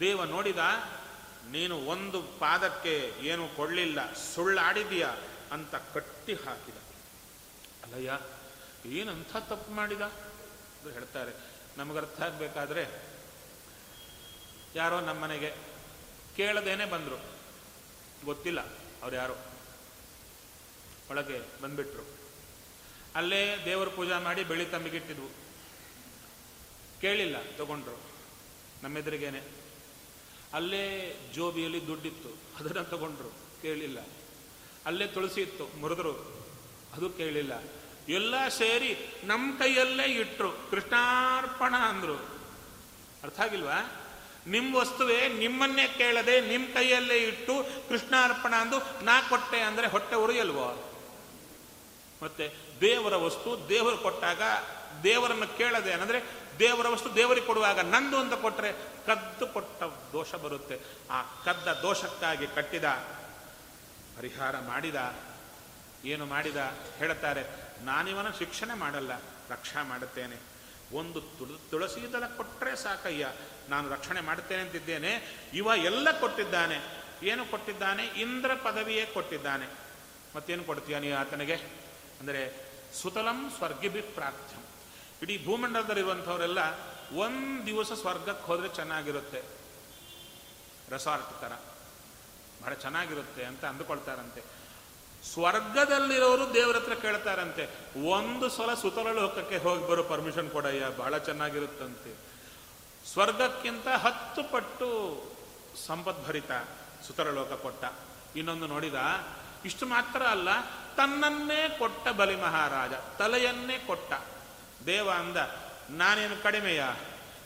ದೇವ ನೋಡಿದ, ನೀನು ಒಂದು ಪಾದಕ್ಕೆ ಏನು ಕೊಡಲಿಲ್ಲ ಸುಳ್ಳಾಡಿದೀಯ ಅಂತ ಕಟ್ಟಿ ಹಾಕಿದ. ಅಲ್ಲಯ್ಯ, ಏನಂಥ ತಪ್ಪು ಮಾಡಿದ? ಅಂತ ಹೇಳ್ತಾರೆ. ನಮಗೆ ಅರ್ಥ ಆಗಬೇಕಾದ್ರೆ, ಯಾರೋ ನಮ್ಮನೆಗೆ ಕೇಳದೇನೆ ಬಂದರು. ಗೊತ್ತಿಲ್ಲ ಅವ್ರು ಯಾರು. ಒಳಗೆ ಬಂದ್ಬಿಟ್ರು. ಅಲ್ಲೇ ದೇವರ ಪೂಜಾ ಮಾಡಿ ಬೆಳಿ ತಂಬಿಗಿಟ್ಟಿದ್ವು ಕೇಳಿಲ್ಲ, ತಗೊಂಡ್ರು. ನಮ್ಮೆದುರಿಗೇನೆ. ಅಲ್ಲೇ ಜೋಬಿಯಲ್ಲಿ ದುಡ್ಡಿತ್ತು. ಅದನ್ನು ತಗೊಂಡ್ರು. ಕೇಳಿಲ್ಲ. ಅಲ್ಲೇ ತುಳಸಿ ಇತ್ತು, ಮುರಿದ್ರು. ಅದು ಕೇಳಿಲ್ಲ. ಎಲ್ಲ ಸೇರಿ ನಮ್ಮ ಕೈಯಲ್ಲೇ ಇಟ್ಟರು ಕೃಷ್ಣಾರ್ಪಣ ಅಂದರು. ಅರ್ಥ ಆಗಿಲ್ವಾ? ನಿಮ್ಮ ವಸ್ತುವೇ ನಿಮ್ಮನ್ನೇ ಕೇಳದೆ ನಿಮ್ಮ ಕೈಯಲ್ಲೇ ಇಟ್ಟು ಕೃಷ್ಣಾರ್ಪಣ ಅಂದು ನಾ ಕೊಟ್ಟೆ ಅಂದರೆ ಹೊಟ್ಟೆ ಉರಿಯಲ್ವೋ? ಮತ್ತೆ ದೇವರ ವಸ್ತು ದೇವರು ಕೊಟ್ಟಾಗ ದೇವರನ್ನು ಕೇಳದೆ ಅನ್ನಂದ್ರೆ ದೇವರ ವಸ್ತು ದೇವರಿಗೆ ಕೊಡುವಾಗ ನಂದು ಅಂತ ಕೊಟ್ಟರೆ ಕದ್ದು ಕೊಟ್ಟ ದೋಷ ಬರುತ್ತೆ. ಆ ಕದ್ದ ದೋಷಕ್ಕಾಗಿ ಕಟ್ಟಿದ, ಪರಿಹಾರ ಮಾಡಿದ, ಏನು ಮಾಡಿದ ಹೇಳ್ತಾರೆ, ನಾನಿವನ ಶಿಕ್ಷಣೆ ಮಾಡಲ್ಲ, ರಕ್ಷಾ ಮಾಡುತ್ತೇನೆ. ಒಂದು ತುಳು, ತುಳಸಿ ದಳ ಕೊಟ್ಟರೆ ಸಾಕಯ್ಯ, ನಾನು ರಕ್ಷಣೆ ಮಾಡುತ್ತೇನೆ ಅಂತಿದ್ದೇನೆ, ಇವ ಎಲ್ಲ ಕೊಟ್ಟಿದ್ದಾನೆ. ಏನು ಕೊಟ್ಟಿದ್ದಾನೆ? ಇಂದ್ರ ಪದವಿಯೇ ಕೊಟ್ಟಿದ್ದಾನೆ. ಮತ್ತೇನು ಕೊಡ್ತೀಯ ನೀ ಆತನಿಗೆ? ಅಂದರೆ ಸುತಲಂ ಸ್ವರ್ಗಿಭಿ ಪ್ರಾರ್ಥ್ಯಂ ಇಡೀ ಭೂಮಂಡಲದಲ್ಲಿರುವಂಥವರೆಲ್ಲ ಒಂದು ದಿವಸ ಸ್ವರ್ಗಕ್ಕೆ ಹೋದರೆ ಚೆನ್ನಾಗಿರುತ್ತೆ. ರೆಸಾರ್ಟ್ ಥರ ಬಹಳ ಚೆನ್ನಾಗಿರುತ್ತೆ ಅಂತ ಅಂದುಕೊಳ್ತಾರಂತೆ. ಸ್ವರ್ಗದಲ್ಲಿರೋರು ದೇವರ ಹತ್ರ ಕೇಳ್ತಾರಂತೆ, ಒಂದು ಸಲ ಸುತಲ ಲೋಕಕ್ಕೆ ಹೋಗಿ ಬರೋ ಪರ್ಮಿಷನ್ ಕೊಡಯ್ಯ, ಬಹಳ ಚೆನ್ನಾಗಿರುತ್ತಂತೆ. ಸ್ವರ್ಗಕ್ಕಿಂತ ಹತ್ತು ಪಟ್ಟು ಸಂಪದ್ಭರಿತ ಸುತರ ಲೋಕ ಕೊಟ್ಟ. ಇನ್ನೊಂದು ನೋಡಿದ, ಇಷ್ಟು ಮಾತ್ರ ಅಲ್ಲ, ತನ್ನನ್ನೇ ಕೊಟ್ಟ ಬಲಿ ಮಹಾರಾಜ, ತಲೆಯನ್ನೇ ಕೊಟ್ಟ. ದೇವ ಅಂದ, ನಾನೇನು ಕಡಿಮೆಯ?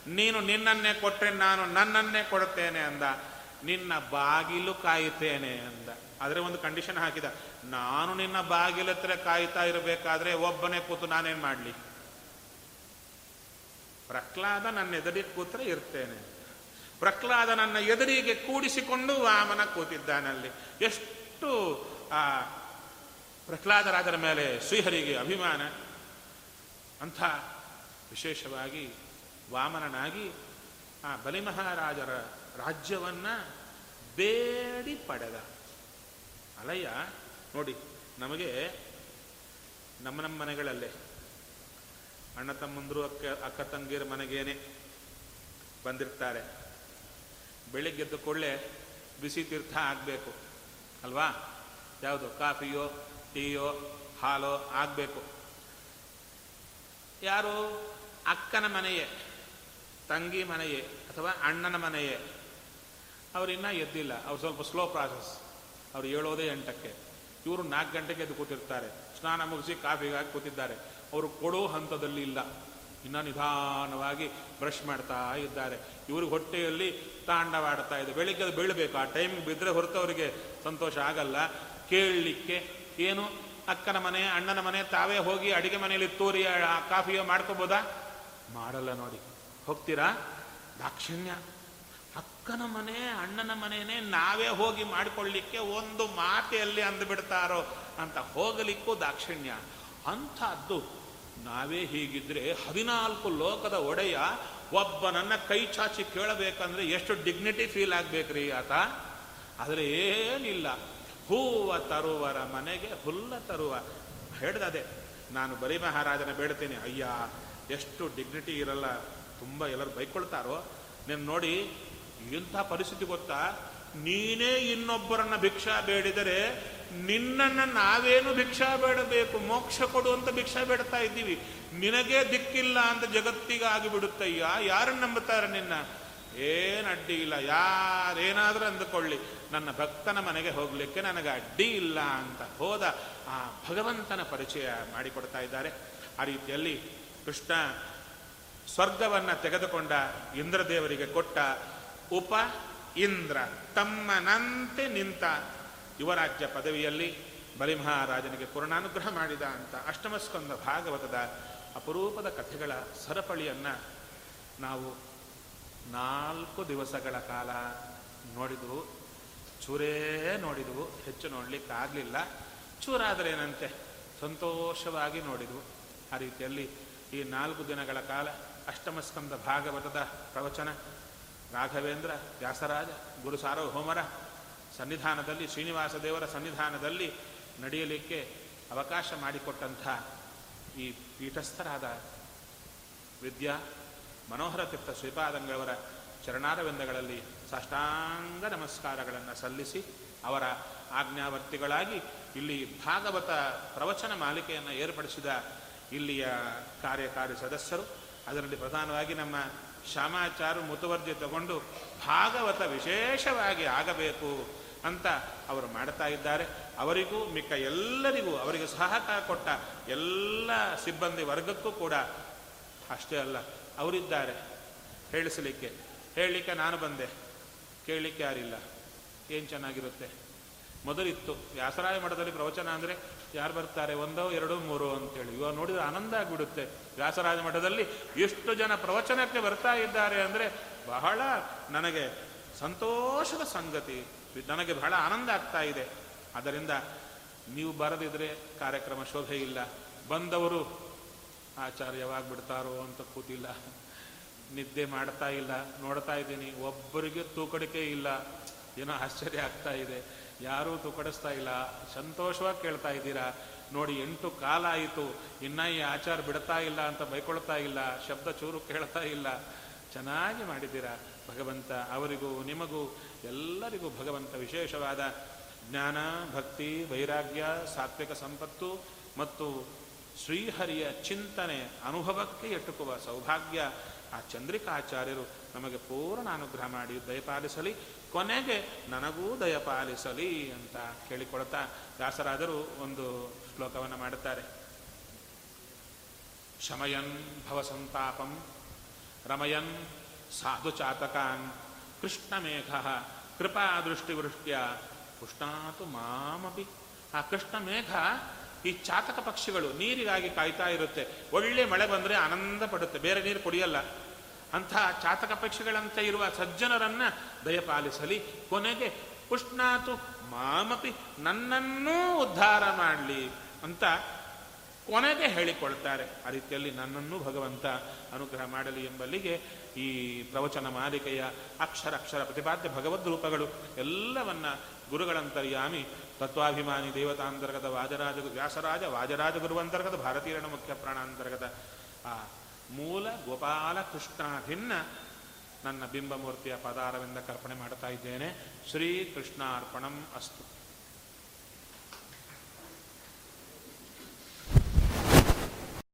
ನೀನು ನಿನ್ನನ್ನೇ ಕೊಟ್ಟರೆ ನಾನು ನನ್ನನ್ನೇ ಕೊಡುತ್ತೇನೆ ಅಂದ, ನಿನ್ನ ಬಾಗಿಲು ಕಾಯುತ್ತೇನೆ ಅಂದ. ಆದರೆ ಒಂದು ಕಂಡೀಷನ್ ಹಾಕಿದ, ನಾನು ನಿನ್ನ ಬಾಗಿಲು ಹತ್ರ ಕಾಯ್ತಾ ಇರಬೇಕಾದ್ರೆ ಒಬ್ಬನೇ ಕೂತು ನಾನೇನು ಮಾಡಲಿ? ಪ್ರಹ್ಲಾದ ನನ್ನ ಎದುರಿಗೆ ಕೂತ್ರೆ ಇರ್ತೇನೆ. ಪ್ರಹ್ಲಾದ ನನ್ನ ಎದುರಿಗೆ ಕೂಡಿಸಿಕೊಂಡು ವಾಮನ ಕೂತಿದ್ದಾನಲ್ಲಿ. ಎಷ್ಟು, ಆ ಪ್ರಹ್ಲಾದರಾಜರ ಮೇಲೆ ಶ್ರೀಹರಿಗೆ ಅಭಿಮಾನ. ಅಂಥ ವಿಶೇಷವಾಗಿ ವಾಮನನಾಗಿ ಆ ಬಲಿಮಹಾರಾಜರ ರಾಜ್ಯವನ್ನು ಬೇಡಿ ಪಡೆದ. ಅಲಯ್ಯ, ನೋಡಿ, ನಮಗೆ ನಮ್ಮ ನಮ್ಮ ಮನೆಗಳಲ್ಲೇ, ಅಣ್ಣ ತಮ್ಮಂದರು ಅಕ್ಕ ಅಕ್ಕ ತಂಗಿಯರ ಮನೆಗೇನೆ ಬಂದಿರ್ತಾರೆ. ಬೆಳಿಗ್ಗೆದ್ದು ಕೊಳ್ಳೆ ಬಿಸಿ ತೀರ್ಥ ಆಗಬೇಕು. ಅಲ್ವಾ? ಯಾವುದು? ಕಾಫಿಯೋ, ಟೀಯೋ, ಹಾಲೋ ಆಗಬೇಕು. ಯಾರು? ಅಕ್ಕನ ಮನೆಯೇ, ತಂಗಿ ಮನೆಯೇ, ಅಥವಾ ಅಣ್ಣನ ಮನೆಯೇ? ಅವರಿನ್ನ ಎದ್ದಿಲ್ಲ. ಅವ್ರು ಸ್ವಲ್ಪ ಸ್ಲೋ ಪ್ರಾಸೆಸ್ ಅವ್ರು ಹೇಳೋದೇ ಎಂಟಕ್ಕೆ. ಇವರು ನಾಲ್ಕು ಗಂಟೆಗೆ ಎದ್ದು ಕೂತಿರ್ತಾರೆ. ಸ್ನಾನ ಮುಗಿಸಿ ಕಾಫಿಗಾಗಿ ಕೂತಿದ್ದಾರೆ. ಅವರು ಕೊಡೋ ಹಂತದಲ್ಲಿ ಇಲ್ಲ. ಇನ್ನೂ ನಿಧಾನವಾಗಿ ಬ್ರಷ್ ಮಾಡ್ತಾ ಇದ್ದಾರೆ. ಇವ್ರಿಗೆ ಹೊಟ್ಟೆಯಲ್ಲಿ ತಾಂಡವಾಡ್ತಾ ಇದೆ. ಬೆಳಿಗ್ಗೆ ಅದು ಬೀಳಬೇಕು. ಆ ಟೈಮ್ ಬಿದ್ದರೆ ಹೊರತು ಅವರಿಗೆ ಸಂತೋಷ ಆಗಲ್ಲ. ಕೇಳಲಿಕ್ಕೆ ಏನು? ಅಕ್ಕನ ಮನೆ, ಅಣ್ಣನ ಮನೆ, ತಾವೇ ಹೋಗಿ ಅಡಿಗೆ ಮನೆಯಲ್ಲಿ ತೂರಿ ಕಾಫಿಯೋ ಮಾಡ್ಕೋಬೋದಾ? ಮಾಡಲ್ಲ ನೋಡಿ. ಹೋಗ್ತೀರಾ? ದಾಕ್ಷಿಣ್ಯ. ಅಕ್ಕನ ಮನೆ, ಅಣ್ಣನ ಮನೆಯೇ ನಾವೇ ಹೋಗಿ ಮಾಡಿಕೊಳ್ಳಿಕ್ಕೆ ಒಂದು ಮಾತೆಯಲ್ಲಿ ಅಂದುಬಿಡ್ತಾರೋ ಅಂತ ಹೋಗಲಿಕ್ಕೂ ದಾಕ್ಷಿಣ್ಯ. ಅಂಥದ್ದು ನಾವೇ ಹೀಗಿದ್ರೆ ಹದಿನಾಲ್ಕು ಲೋಕದ ಒಡೆಯ ಒಬ್ಬ ನನ್ನ ಕೈ ಚಾಚಿ ಕೇಳಬೇಕಂದ್ರೆ ಎಷ್ಟು ಡಿಗ್ನಿಟಿ ಫೀಲ್ ಆಗ್ಬೇಕ್ರಿ ಆತ? ಆದರೆ ಏನಿಲ್ಲ. ಹೂವ ತರುವರ ಮನೆಗೆ ಹುಲ್ಲ ತರುವ. ಹೇಳ್ದದೆ, ನಾನು ಬಲಿ ಮಹಾರಾಜನ ಬೇಡ್ತೇನೆ. ಅಯ್ಯ, ಎಷ್ಟು ಡಿಗ್ನಿಟಿ ಇರಲ್ಲ. ತುಂಬ ಎಲ್ಲರೂ ಬೈಕೊಳ್ತಾರೋ. ನೀನು ನೋಡಿ, ಇಂಥ ಪರಿಸ್ಥಿತಿ ಗೊತ್ತಾ? ನೀನೇ ಇನ್ನೊಬ್ಬರನ್ನ ಭಿಕ್ಷಾ ಬೇಡಿದರೆ ನಿನ್ನನ್ನು ನಾವೇನು ಭಿಕ್ಷಾ ಬೇಡಬೇಕು? ಮೋಕ್ಷ ಕೊಡು ಅಂತ ಭಿಕ್ಷಾ ಬೇಡ್ತಾ ಇದ್ದೀವಿ. ನಿನಗೇ ದಿಕ್ಕಿಲ್ಲ ಅಂತ ಜಗತ್ತಿಗೆ ಆಗಿಬಿಡುತ್ತಯ್ಯ ಯಾರನ್ನು ನಂಬುತ್ತಾರೆ ನಿನ್ನ? ಏನು ಅಡ್ಡಿ ಇಲ್ಲ, ಯಾರೇನಾದರೂ ಅಂದುಕೊಳ್ಳಿ. ನನ್ನ ಭಕ್ತನ ಮನೆಗೆ ಹೋಗಲಿಕ್ಕೆ ನನಗೆ ಅಡ್ಡಿ ಇಲ್ಲ ಅಂತ ಹೋದ ಆ ಭಗವಂತನ ಪರಿಚಯ ಮಾಡಿಕೊಡ್ತಾ ಇದ್ದಾರೆ. ಆ ರೀತಿಯಲ್ಲಿ ಕೃಷ್ಣ ಸ್ವರ್ಗವನ್ನು ತೆಗೆದುಕೊಂಡ ಇಂದ್ರದೇವರಿಗೆ ಕೊಟ್ಟ ಉಪ ಇಂದ್ರ, ತಮ್ಮನಂತೆ ನಿಂತ ಯುವರಾಜ್ಯ ಪದವಿಯಲ್ಲಿ ಬಲಿಮಹಾರಾಜನಿಗೆ ಪೂರ್ಣಾನುಗ್ರಹ ಮಾಡಿದ ಅಂತ ಅಷ್ಟಮಸ್ಕಂದ ಭಾಗವತದ ಅಪರೂಪದ ಕಥೆಗಳ ಸರಪಳಿಯನ್ನು ನಾವು ನಾಲ್ಕು ದಿವಸಗಳ ಕಾಲ ನೋಡಿದವು. ಚೂರೇ ನೋಡಿದವು. ಹೆಚ್ಚು ನೋಡಲಿಕ್ಕಾಗಲಿಲ್ಲ. ಚೂರಾದರೇನಂತೆ ಸಂತೋಷವಾಗಿ ನೋಡಿದವು. ಆ ರೀತಿಯಲ್ಲಿ ಈ ನಾಲ್ಕು ದಿನಗಳ ಕಾಲ ಅಷ್ಟಮಸ್ಕಂದ ಭಾಗವತದ ಪ್ರವಚನ. ರಾಘವೇಂದ್ರ, ವ್ಯಾಸರಾಜ, ಗುರು ಸಾರ್ವಭೌಮರ ಸನ್ನಿಧಾನದಲ್ಲಿ ಶ್ರೀನಿವಾಸ ದೇವರ ಸನ್ನಿಧಾನದಲ್ಲಿ ನಡೆಯಲಿಕ್ಕೆ ಅವಕಾಶ ಮಾಡಿಕೊಟ್ಟಂಥ ಈ ಪೀಠಸ್ಥರಾದ ವಿದ್ಯಾ ಮನೋಹರ ತೀರ್ಥ ಶ್ರೀಪಾದಂಗಳವರ ಚರಣಾರವಿಂದಗಳಲ್ಲಿ ಸಾಷ್ಟಾಂಗ ನಮಸ್ಕಾರಗಳನ್ನು ಸಲ್ಲಿಸಿ ಅವರ ಆಜ್ಞಾವರ್ತಿಗಳಾಗಿ ಇಲ್ಲಿ ಭಾಗವತ ಪ್ರವಚನ ಮಾಲಿಕೆಯನ್ನು ಏರ್ಪಡಿಸಿದ ಇಲ್ಲಿಯ ಕಾರ್ಯಕಾರಿ ಸದಸ್ಯರು. ಅದರಲ್ಲಿ ಪ್ರಧಾನವಾಗಿ ನಮ್ಮ ಶ್ಯಾಮಾಚಾರು ಮುತುವರ್ಜಿ ತಗೊಂಡು ಭಾಗವತ ವಿಶೇಷವಾಗಿ ಆಗಬೇಕು ಅಂತ ಅವರು ಮಾಡ್ತಾ ಇದ್ದಾರೆ. ಅವರಿಗೂ ಮಿಕ್ಕ ಎಲ್ಲರಿಗೂ ಅವರಿಗೆ ಸಹಕಾರ ಕೊಟ್ಟ ಎಲ್ಲ ಸಿಬ್ಬಂದಿ ವರ್ಗಕ್ಕೂ ಕೂಡ ಅಷ್ಟೇ ಅಲ್ಲ, ಅವರಿದ್ದಾರೆ. ಹೇಳಿಸಲಿಕ್ಕೆ. ಹೇಳಲಿಕ್ಕೆ ನಾನು ಬಂದೆ. ಕೇಳಲಿಕ್ಕೆ ಯಾರಿಲ್ಲ. ಏನು ಚೆನ್ನಾಗಿರುತ್ತೆ? ಮೊದಲಿತ್ತು. ವ್ಯಾಸರಾಯ ಮಠದಲ್ಲಿ ಪ್ರವಚನ ಅಂದರೆ ಯಾರು ಬರ್ತಾರೆ? ಒಂದೋ, ಎರಡೋ, ಮೂರು ಅಂತೇಳಿ. ಇವಾಗ ನೋಡಿದ್ರೆ ಆನಂದ ಆಗಿಬಿಡುತ್ತೆ. ವ್ಯಾಸರಾಜ ಮಠದಲ್ಲಿ ಎಷ್ಟು ಜನ ಪ್ರವಚನಕ್ಕೆ ಬರ್ತಾ ಇದ್ದಾರೆ ಅಂದರೆ ಬಹಳ ನನಗೆ ಸಂತೋಷದ ಸಂಗತಿ. ನನಗೆ ಬಹಳ ಆನಂದ ಆಗ್ತಾ ಇದೆ. ಅದರಿಂದ ನೀವು ಬರದಿದ್ರೆ ಕಾರ್ಯಕ್ರಮ ಶೋಭೆ ಇಲ್ಲ. ಬಂದವರು ಆಚಾರ್ಯ ಯಾವಾಗ ಬಿಡ್ತಾರೋ ಅಂತ ಕೂತಿಲ್ಲ. ನಿದ್ದೆ ಮಾಡ್ತಾ ಇಲ್ಲ. ನೋಡ್ತಾ ಇದ್ದೀನಿ. ಒಬ್ಬರಿಗೆ ತೂಕಡಿಕೆ ಇಲ್ಲ. ಏನೋ ಆಶ್ಚರ್ಯ ಆಗ್ತಾ ಇದೆ. ಯಾರೂ ತೂಕಡಿಸ್ತಾ ಇಲ್ಲ. ಸಂತೋಷವಾಗಿ ಕೇಳ್ತಾ ಇದ್ದೀರಾ? ನೋಡಿ, ಎಂಟು ಕಾಲ ಆಯಿತು. ಇನ್ನೂ ಈ ಆಚಾರ ಬಿಡ್ತಾ ಇಲ್ಲ ಅಂತ ಬೈಕೊಳ್ತಾ ಇಲ್ಲ. ಶಬ್ದ ಚೂರು ಕೇಳ್ತಾ ಇಲ್ಲ. ಚೆನ್ನಾಗಿ ಮಾಡಿದ್ದೀರಾ? ಭಗವಂತ, ಅವರಿಗೂ, ನಿಮಗೂ, ಎಲ್ಲರಿಗೂ ಭಗವಂತ ವಿಶೇಷವಾದ ಜ್ಞಾನ, ಭಕ್ತಿ, ವೈರಾಗ್ಯ, ಸಾತ್ವಿಕ ಸಂಪತ್ತು ಮತ್ತು ಶ್ರೀಹರಿಯ ಚಿಂತನೆ ಅನುಭವಕ್ಕೆ ಎಟುಕುವ ಸೌಭಾಗ್ಯ ಆ ಚಂದ್ರಿಕಾಚಾರ್ಯರು ನಮಗೆ ಪೂರ್ಣ ಅನುಗ್ರಹ ಮಾಡಿ ದಯಪಾಲಿಸಲಿ ಕೊನೆಗೆ ನನಗೂ ದಯಪಾಲಿಸಲಿ ಅಂತ ಕೇಳಿಕೊಳ್ತಾ ದಾಸರಾದರು ಒಂದು ಶ್ಲೋಕವನ್ನು ಮಾಡುತ್ತಾರೆ. ಶಮಯನ್ ಭವಸಂತಾಪಂ ರಮಯನ್ ಸಾಧು ಚಾತಕಾನ್ ಕೃಷ್ಣಮೇಘ ಕೃಪಾ ದೃಷ್ಟಿವೃಷ್ಟ್ಯ ಕೃಷ್ಣಾತು ಮಾಮಪಿ. ಆ ಕೃಷ್ಣ ಮೇಘ ಈ ಚಾತಕ ಪಕ್ಷಿಗಳು ನೀರಿಗಾಗಿ ಕಾಯ್ತಾ ಇರುತ್ತೆ. ಒಳ್ಳೆ ಮಳೆ ಬಂದರೆ ಆನಂದ ಪಡುತ್ತೆ. ಬೇರೆ ನೀರು ಕುಡಿಯಲ್ಲ. ಅಂಥ ಚಾತಕ ಪಕ್ಷಿಗಳಂತೆ ಇರುವ ಸಜ್ಜನರನ್ನ ದಯಪಾಲಿಸಲಿ. ಕೊನೆಗೆ ಉಷ್ಣಾತು ಮಾಮಪಿ ನನ್ನನ್ನೂ ಉದ್ಧಾರ ಮಾಡಲಿ ಅಂತ ಕೊನೆಗೆ ಹೇಳಿಕೊಳ್ತಾರೆ. ಆ ರೀತಿಯಲ್ಲಿ ನನ್ನನ್ನು ಭಗವಂತ ಅನುಗ್ರಹ ಮಾಡಲಿ ಎಂಬಲ್ಲಿಗೆ ಈ ಪ್ರವಚನ ಮಾಲಿಕೆಯ ಅಕ್ಷರ ಅಕ್ಷರ ಪ್ರತಿಪಾದ್ಯ ಭಗವದ್ ರೂಪಗಳು ಎಲ್ಲವನ್ನ ಗುರುಗಳಂತರ್ಯಾಮಿ ತತ್ವಾಭಿಮಾನಿ ದೇವತಾಂತರ್ಗತ ವಾಜರಾಜ ವ್ಯಾಸರಾಜ, ವಾಜರಾಜ ಗುರುವಂತರ್ಗತ ಭಾರತೀಯರಣ ಮುಖ್ಯ ಪ್ರಾಣಾಂತರ್ಗತ. ಆ ಮೂಲ ಗೋಪಾಲ ಕೃಷ್ಣಾಭಿನ್ನ ನನ್ನ ಬಿಂಬಮೂರ್ತಿಯ ಪದಾರವಿಂದ ಕರ್ಪಣೆ ಮಾಡ್ತಾ ಇದ್ದೇನೆ. ಶ್ರೀ ಕೃಷ್ಣಾರ್ಪಣಂ ಅಸ್ತು.